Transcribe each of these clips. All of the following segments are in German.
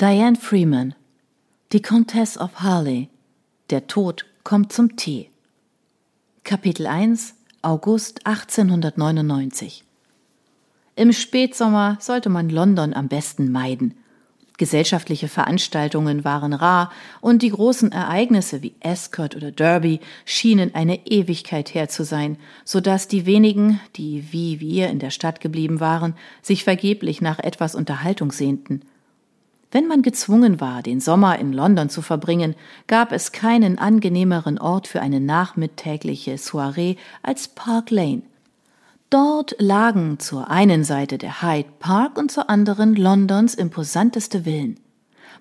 Diane Freeman Die Countess of Harley Der Tod kommt zum Tee. Kapitel 1 August 1899 Im Spätsommer sollte man London am besten meiden. Gesellschaftliche Veranstaltungen waren rar und die großen Ereignisse wie Ascot oder Derby schienen eine Ewigkeit her zu sein, so dass die wenigen, die wie wir in der Stadt geblieben waren, sich vergeblich nach etwas Unterhaltung sehnten – wenn man gezwungen war, den Sommer in London zu verbringen, gab es keinen angenehmeren Ort für eine nachmittägliche Soiree als Park Lane. Dort lagen zur einen Seite der Hyde Park und zur anderen Londons imposanteste Villen.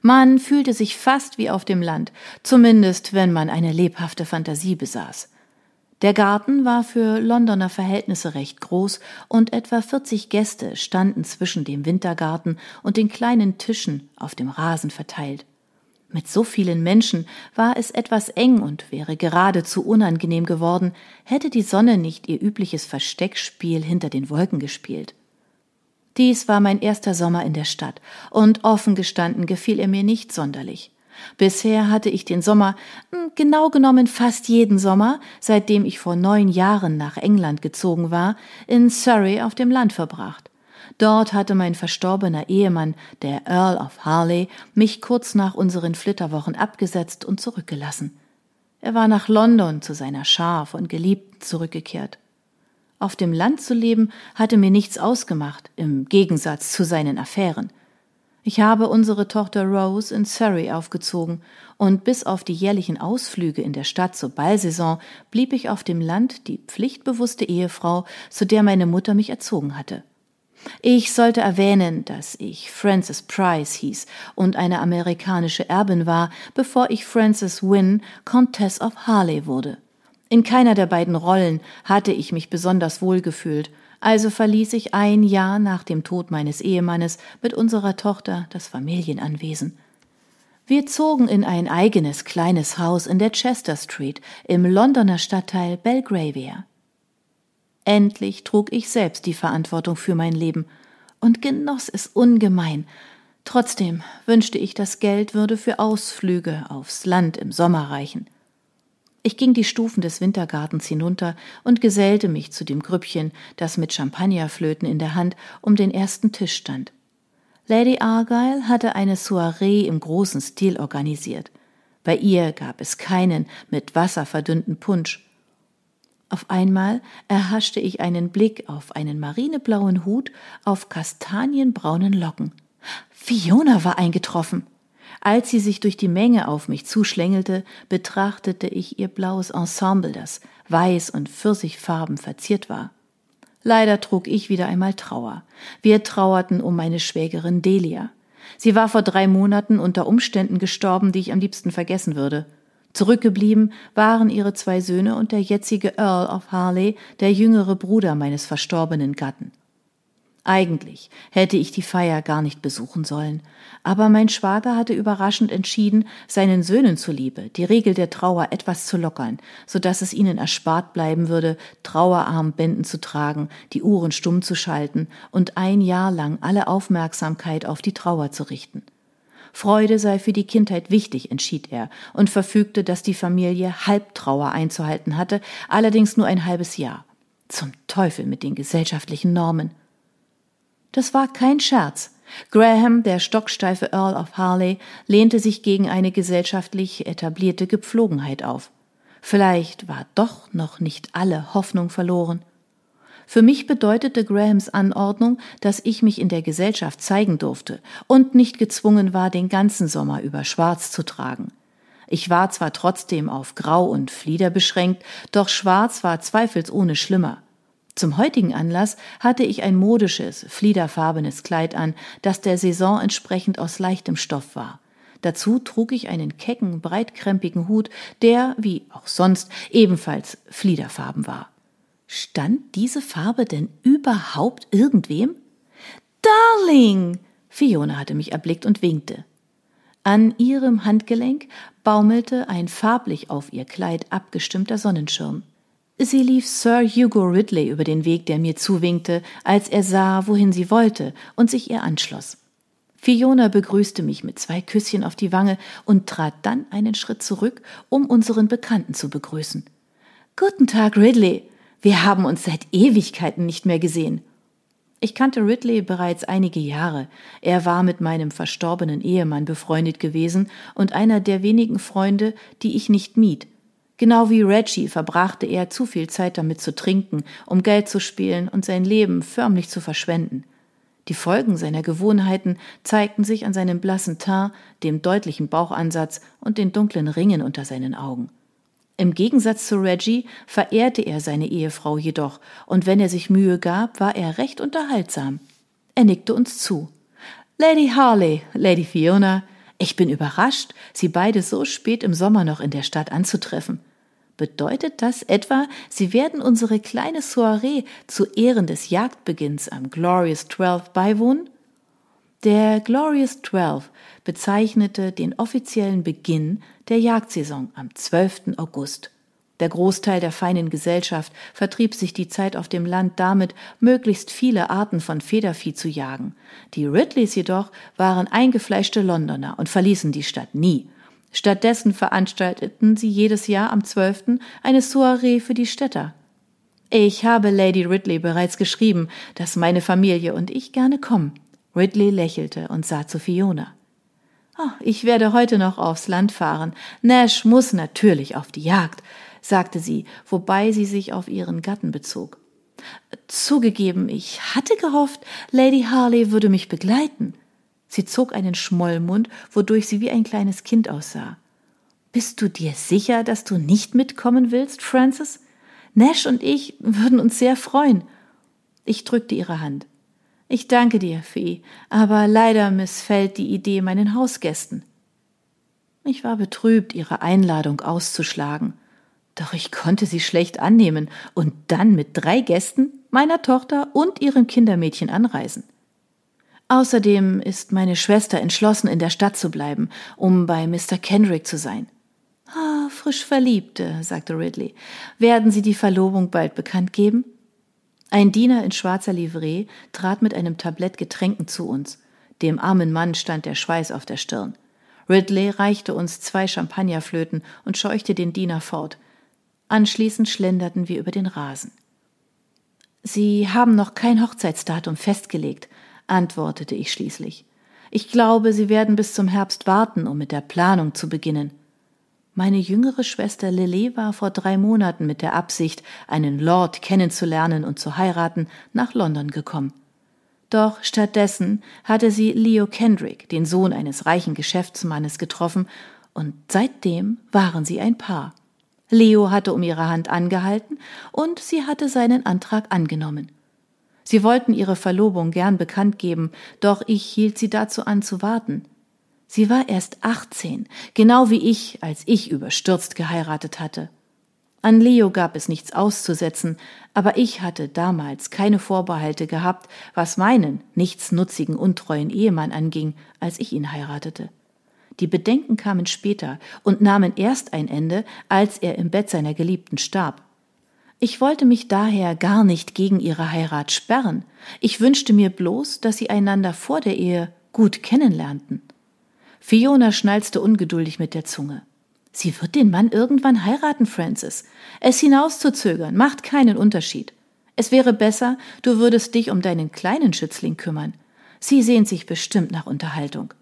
Man fühlte sich fast wie auf dem Land, zumindest wenn man eine lebhafte Fantasie besaß. Der Garten war für Londoner Verhältnisse recht groß und etwa 40 Gäste standen zwischen dem Wintergarten und den kleinen Tischen auf dem Rasen verteilt. Mit so vielen Menschen war es etwas eng und wäre geradezu unangenehm geworden, hätte die Sonne nicht ihr übliches Versteckspiel hinter den Wolken gespielt. Dies war mein erster Sommer in der Stadt, und offen gestanden gefiel er mir nicht sonderlich. Bisher hatte ich den Sommer, hm, genau genommen fast jeden Sommer, seitdem ich vor neun Jahren nach England gezogen war, in Surrey auf dem Land verbracht. Dort hatte mein verstorbener Ehemann, der Earl of Harley, mich kurz nach unseren Flitterwochen abgesetzt und zurückgelassen. Er war nach London zu seiner Schar von Geliebten zurückgekehrt. Auf dem Land zu leben hatte mir nichts ausgemacht, im Gegensatz zu seinen Affären. Ich habe unsere Tochter Rose in Surrey aufgezogen, und bis auf die jährlichen Ausflüge in der Stadt zur Ballsaison blieb ich auf dem Land die pflichtbewusste Ehefrau, zu der meine Mutter mich erzogen hatte. Ich sollte erwähnen, dass ich Frances Price hieß und eine amerikanische Erbin war, bevor ich Frances Wynne, Countess of Harley wurde. In keiner der beiden Rollen hatte ich mich besonders wohl gefühlt, also verließ ich ein Jahr nach dem Tod meines Ehemannes mit unserer Tochter das Familienanwesen. Wir zogen in ein eigenes kleines Haus in der Chester Street im Londoner Stadtteil Belgravia. Endlich trug ich selbst die Verantwortung für mein Leben und genoss es ungemein. Trotzdem wünschte ich, das Geld würde für Ausflüge aufs Land im Sommer reichen. Ich ging die Stufen des Wintergartens hinunter und gesellte mich zu dem Grüppchen, das mit Champagnerflöten in der Hand um den ersten Tisch stand. Lady Argyle hatte eine Soiree im großen Stil organisiert. Bei ihr gab es keinen mit Wasser verdünnten Punsch. Auf einmal erhaschte ich einen Blick auf einen marineblauen Hut auf kastanienbraunen Locken. Fiona war eingetroffen. Als sie sich durch die Menge auf mich zuschlängelte, betrachtete ich ihr blaues Ensemble, das weiß und pfirsichfarben verziert war. Leider trug ich wieder einmal Trauer. Wir trauerten um meine Schwägerin Delia. Sie war vor drei Monaten unter Umständen gestorben, die ich am liebsten vergessen würde. Zurückgeblieben waren ihre zwei Söhne und der jetzige Earl of Harley, der jüngere Bruder meines verstorbenen Gatten. Eigentlich hätte ich die Feier gar nicht besuchen sollen, aber mein Schwager hatte überraschend entschieden, seinen Söhnen zuliebe die Regel der Trauer etwas zu lockern, so dass es ihnen erspart bleiben würde, Trauerarmbänden zu tragen, die Uhren stumm zu schalten und ein Jahr lang alle Aufmerksamkeit auf die Trauer zu richten. Freude sei für die Kindheit wichtig, entschied er und verfügte, dass die Familie Halbtrauer einzuhalten hatte, allerdings nur ein halbes Jahr. Zum Teufel mit den gesellschaftlichen Normen. Das war kein Scherz. Graham, der stocksteife Earl of Harley, lehnte sich gegen eine gesellschaftlich etablierte Gepflogenheit auf. Vielleicht war doch noch nicht alle Hoffnung verloren. Für mich bedeutete Grahams Anordnung, dass ich mich in der Gesellschaft zeigen durfte und nicht gezwungen war, den ganzen Sommer über schwarz zu tragen. Ich war zwar trotzdem auf Grau und Flieder beschränkt, doch schwarz war zweifelsohne schlimmer. Zum heutigen Anlass hatte ich ein modisches, fliederfarbenes Kleid an, das der Saison entsprechend aus leichtem Stoff war. Dazu trug ich einen kecken, breitkrempigen Hut, der, wie auch sonst, ebenfalls fliederfarben war. Stand diese Farbe denn überhaupt irgendwem? Darling! Fiona hatte mich erblickt und winkte. An ihrem Handgelenk baumelte ein farblich auf ihr Kleid abgestimmter Sonnenschirm. Sie lief Sir Hugo Ridley über den Weg, der mir zuwinkte, als er sah, wohin sie wollte, und sich ihr anschloss. Fiona begrüßte mich mit zwei Küsschen auf die Wange und trat dann einen Schritt zurück, um unseren Bekannten zu begrüßen. Guten Tag, Ridley. Wir haben uns seit Ewigkeiten nicht mehr gesehen. Ich kannte Ridley bereits einige Jahre. Er war mit meinem verstorbenen Ehemann befreundet gewesen und einer der wenigen Freunde, die ich nicht mied. Genau wie Reggie verbrachte er zu viel Zeit damit zu trinken, um Geld zu spielen und sein Leben förmlich zu verschwenden. Die Folgen seiner Gewohnheiten zeigten sich an seinem blassen Teint, dem deutlichen Bauchansatz und den dunklen Ringen unter seinen Augen. Im Gegensatz zu Reggie verehrte er seine Ehefrau jedoch, und wenn er sich Mühe gab, war er recht unterhaltsam. Er nickte uns zu. Lady Harley, Lady Fiona, ich bin überrascht, Sie beide so spät im Sommer noch in der Stadt anzutreffen. Bedeutet das etwa, Sie werden unsere kleine Soiree zu Ehren des Jagdbeginns am Glorious Twelve beiwohnen? Der Glorious Twelve bezeichnete den offiziellen Beginn der Jagdsaison am 12. August. Der Großteil der feinen Gesellschaft vertrieb sich die Zeit auf dem Land damit, möglichst viele Arten von Federvieh zu jagen. Die Ridleys jedoch waren eingefleischte Londoner und verließen die Stadt nie. Stattdessen veranstalteten sie jedes Jahr am 12. eine Soiree für die Städter. Ich habe Lady Ridley bereits geschrieben, dass meine Familie und ich gerne kommen. Ridley lächelte und sah zu Fiona. Oh, ich werde heute noch aufs Land fahren. Nash muss natürlich auf die Jagd, sagte sie, wobei sie sich auf ihren Gatten bezog. Zugegeben, ich hatte gehofft, Lady Harley würde mich begleiten. Sie zog einen Schmollmund, wodurch sie wie ein kleines Kind aussah. Bist du dir sicher, dass du nicht mitkommen willst, Francis? Nash und ich würden uns sehr freuen. Ich drückte ihre Hand. Ich danke dir, Fee, aber leider missfällt die Idee meinen Hausgästen. Ich war betrübt, ihre Einladung auszuschlagen. Doch ich konnte sie schlecht annehmen und dann mit drei Gästen, meiner Tochter und ihrem Kindermädchen anreisen. Außerdem ist meine Schwester entschlossen, in der Stadt zu bleiben, um bei Mr. Kendrick zu sein. Ah, frisch Verliebte, sagte Ridley. Werden Sie die Verlobung bald bekannt geben? Ein Diener in schwarzer Livree trat mit einem Tablett Getränken zu uns. Dem armen Mann stand der Schweiß auf der Stirn. Ridley reichte uns zwei Champagnerflöten und scheuchte den Diener fort. Anschließend schlenderten wir über den Rasen. Sie haben noch kein Hochzeitsdatum festgelegt, antwortete ich schließlich. Ich glaube, Sie werden bis zum Herbst warten, um mit der Planung zu beginnen. Meine jüngere Schwester Lily war vor drei Monaten mit der Absicht, einen Lord kennenzulernen und zu heiraten, nach London gekommen. Doch stattdessen hatte sie Leo Kendrick, den Sohn eines reichen Geschäftsmannes, getroffen, und seitdem waren sie ein Paar. Leo hatte um ihre Hand angehalten, und sie hatte seinen Antrag angenommen. Sie wollten ihre Verlobung gern bekannt geben, doch ich hielt sie dazu an zu warten. Sie war erst achtzehn, genau wie ich, als ich überstürzt geheiratet hatte. An Leo gab es nichts auszusetzen, aber ich hatte damals keine Vorbehalte gehabt, was meinen nichtsnutzigen, untreuen Ehemann anging, als ich ihn heiratete. Die Bedenken kamen später und nahmen erst ein Ende, als er im Bett seiner Geliebten starb. Ich wollte mich daher gar nicht gegen ihre Heirat sperren. Ich wünschte mir bloß, dass sie einander vor der Ehe gut kennenlernten. Fiona schnalzte ungeduldig mit der Zunge. Sie wird den Mann irgendwann heiraten, Francis. Es hinauszuzögern macht keinen Unterschied. Es wäre besser, du würdest dich um deinen kleinen Schützling kümmern. Sie sehnt sich bestimmt nach Unterhaltung.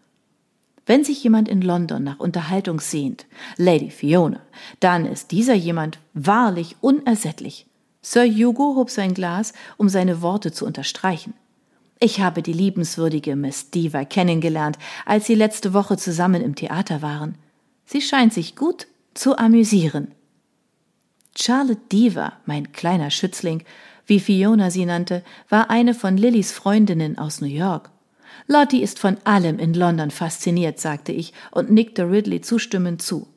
Wenn sich jemand in London nach Unterhaltung sehnt, Lady Fiona, dann ist dieser jemand wahrlich unersättlich. Sir Hugo hob sein Glas, um seine Worte zu unterstreichen. Ich habe die liebenswürdige Miss Diva kennengelernt, als sie letzte Woche zusammen im Theater waren. Sie scheint sich gut zu amüsieren. Charlotte Diva, mein kleiner Schützling, wie Fiona sie nannte, war eine von Lillys Freundinnen aus New York. Lottie ist von allem in London fasziniert, sagte ich und nickte Ridley zustimmend zu.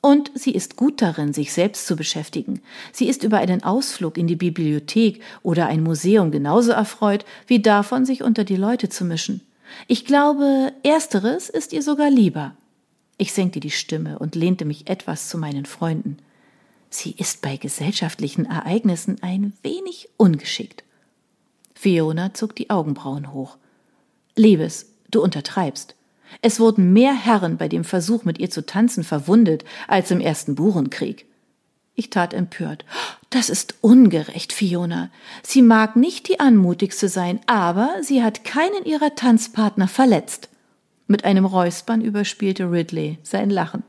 Und sie ist gut darin, sich selbst zu beschäftigen. Sie ist über einen Ausflug in die Bibliothek oder ein Museum genauso erfreut, wie davon, sich unter die Leute zu mischen. Ich glaube, ersteres ist ihr sogar lieber. Ich senkte die Stimme und lehnte mich etwas zu meinen Freunden. Sie ist bei gesellschaftlichen Ereignissen ein wenig ungeschickt. Fiona zog die Augenbrauen hoch. Liebes, Du untertreibst. Es wurden mehr Herren bei dem Versuch, mit ihr zu tanzen, verwundet, als im ersten Burenkrieg. Ich tat empört. Das ist ungerecht, Fiona. Sie mag nicht die anmutigste sein, aber sie hat keinen ihrer Tanzpartner verletzt. Mit einem Räuspern überspielte Ridley sein Lachen.